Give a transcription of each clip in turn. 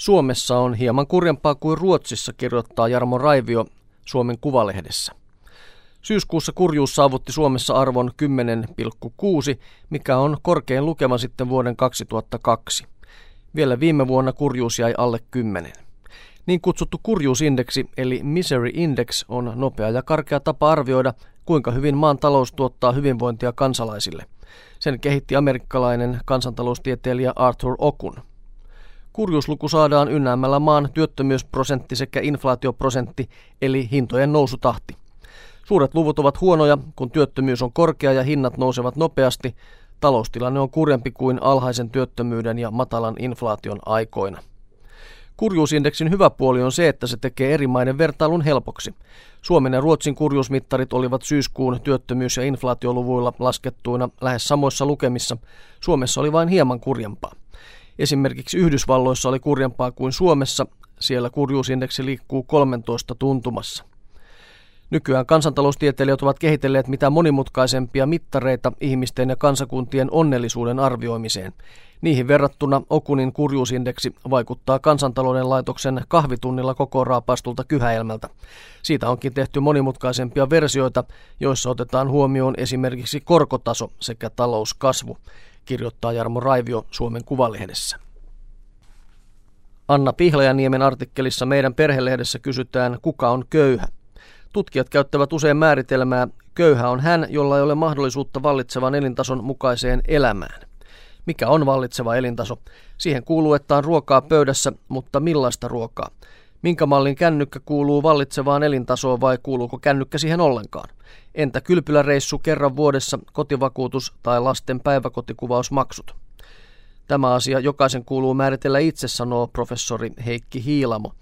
Suomessa on hieman kurjempaa kuin Ruotsissa, kirjoittaa Jarmo Raivio Suomen Kuvalehdessä. Syyskuussa kurjuus saavutti Suomessa arvon 10,6, mikä on korkein lukema sitten vuoden 2002. Vielä viime vuonna kurjuus jäi alle 10. Niin kutsuttu kurjuusindeksi eli misery index on nopea ja karkea tapa arvioida, kuinka hyvin maan talous tuottaa hyvinvointia kansalaisille. Sen kehitti amerikkalainen kansantaloustieteilijä Arthur Okun. Kurjuusluku saadaan ynnäämällä maan työttömyysprosentti sekä inflaatioprosentti eli hintojen nousutahti. Suuret luvut ovat huonoja, kun työttömyys on korkea ja hinnat nousevat nopeasti. Taloustilanne on kurjempi kuin alhaisen työttömyyden ja matalan inflaation aikoina. Kurjuusindeksin hyvä puoli on se, että se tekee eri maiden vertailun helpoksi. Suomen ja Ruotsin kurjuusmittarit olivat syyskuun työttömyys- ja inflaatioluvuilla laskettuina lähes samoissa lukemissa. Suomessa oli vain hieman kurjempaa. Esimerkiksi Yhdysvalloissa oli kurjempaa kuin Suomessa, siellä kurjuusindeksi liikkuu 13 tuntumassa. Nykyään kansantaloustieteilijät ovat kehitelleet mitä monimutkaisempia mittareita ihmisten ja kansakuntien onnellisuuden arvioimiseen. Niihin verrattuna Okunin kurjuusindeksi vaikuttaa kansantalouden laitoksen kahvitunnilla koko raapastulta kyhäelmältä. Siitä onkin tehty monimutkaisempia versioita, joissa otetaan huomioon esimerkiksi korkotaso sekä talouskasvu, kirjoittaa Jarmo Raivio Suomen Kuvalehdessä. Anna Pihlajaniemen artikkelissa meidän perhelehdessä kysytään, kuka on köyhä. Tutkijat käyttävät usein määritelmää, köyhä on hän, jolla ei ole mahdollisuutta vallitsevan elintason mukaiseen elämään. Mikä on vallitseva elintaso? Siihen kuuluu, että on ruokaa pöydässä, mutta millaista ruokaa? Minkä mallin kännykkä kuuluu vallitsevaan elintasoon vai kuuluuko kännykkä siihen ollenkaan? Entä kylpyläreissu kerran vuodessa, kotivakuutus tai lasten päiväkotikuvausmaksut? Tämä asia jokaisen kuuluu määritellä itse, sanoo professori Heikki Hiilamo.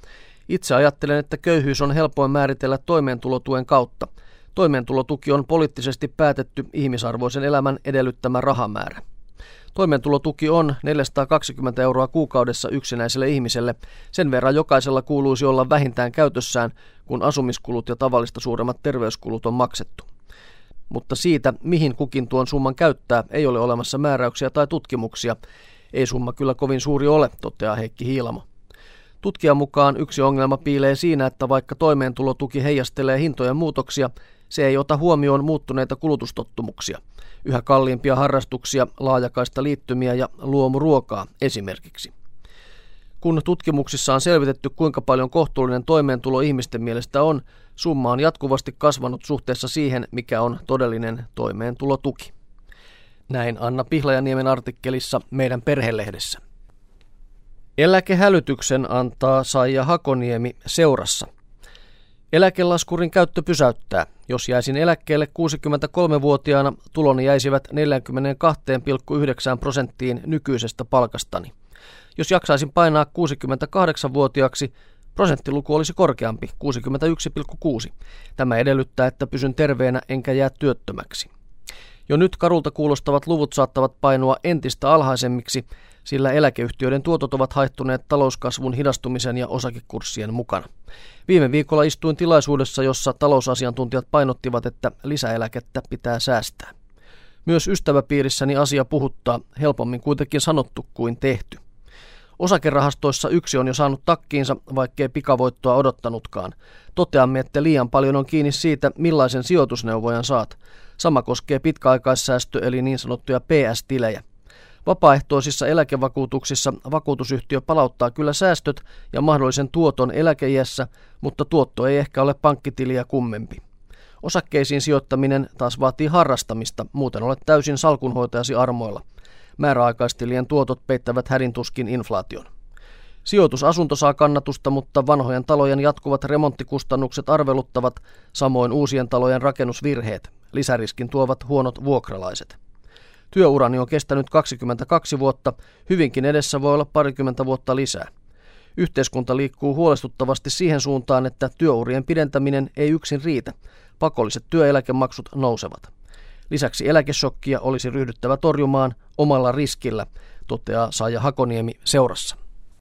Itse ajattelen, että köyhyys on helpoin määritellä toimeentulotuen kautta. Toimeentulotuki on poliittisesti päätetty ihmisarvoisen elämän edellyttämä rahamäärä. Toimeentulotuki on 420 euroa kuukaudessa yksinäiselle ihmiselle. Sen verran jokaisella kuuluisi olla vähintään käytössään, kun asumiskulut ja tavallista suuremmat terveyskulut on maksettu. Mutta siitä, mihin kukin tuon summan käyttää, ei ole olemassa määräyksiä tai tutkimuksia. Ei summa kyllä kovin suuri ole, toteaa Heikki Hiilamo. Tutkijan mukaan yksi ongelma piilee siinä, että vaikka toimeentulotuki heijastelee hintojen muutoksia, se ei ota huomioon muuttuneita kulutustottumuksia. Yhä kalliimpia harrastuksia, laajakaista liittymiä ja luomuruokaa esimerkiksi. Kun tutkimuksissa on selvitetty, kuinka paljon kohtuullinen toimeentulo ihmisten mielestä on, summa on jatkuvasti kasvanut suhteessa siihen, mikä on todellinen toimeentulotuki. Näin Anna Pihlajaniemen artikkelissa meidän perhelehdessä. Eläkehälytyksen antaa Saija Hakoniemi seurassa. Eläkelaskurin käyttö pysäyttää. Jos jäisin eläkkeelle 63-vuotiaana, tuloni jäisivät 42,9 prosenttiin nykyisestä palkastani. Jos jaksaisin painaa 68-vuotiaaksi, prosenttiluku olisi korkeampi, 61,6. Tämä edellyttää, että pysyn terveenä enkä jää työttömäksi. Jo nyt karulta kuulostavat luvut saattavat painua entistä alhaisemmiksi, sillä eläkeyhtiöiden tuotot ovat haittuneet talouskasvun hidastumisen ja osakekurssien mukana. Viime viikolla istuin tilaisuudessa, jossa talousasiantuntijat painottivat, että lisäeläkettä pitää säästää. Myös ystäväpiirissäni asia puhuttaa, helpommin kuitenkin sanottu kuin tehty. Osakerahastoissa yksi on jo saanut takkiinsa, vaikkei pikavoittoa odottanutkaan. Toteamme, että liian paljon on kiinni siitä, millaisen sijoitusneuvojan saat. Sama koskee pitkäaikaissäästö eli niin sanottuja PS-tilejä. Vapaaehtoisissa eläkevakuutuksissa vakuutusyhtiö palauttaa kyllä säästöt ja mahdollisen tuoton eläkeiässä, mutta tuotto ei ehkä ole pankkitiliä kummempi. Osakkeisiin sijoittaminen taas vaatii harrastamista, muuten olet täysin salkunhoitajasi armoilla. Määräaikaistilien tuotot peittävät hädintuskin inflaation. Sijoitusasunto saa kannatusta, mutta vanhojen talojen jatkuvat remonttikustannukset arveluttavat, samoin uusien talojen rakennusvirheet. Lisäriskin tuovat huonot vuokralaiset. Työurani on kestänyt 22 vuotta, hyvinkin edessä voi olla parikymmentä vuotta lisää. Yhteiskunta liikkuu huolestuttavasti siihen suuntaan, että työurien pidentäminen ei yksin riitä. Pakolliset työeläkemaksut nousevat. Lisäksi eläkesokkia olisi ryhdyttävä torjumaan omalla riskillä, toteaa Saaja Hakoniemi seurassa.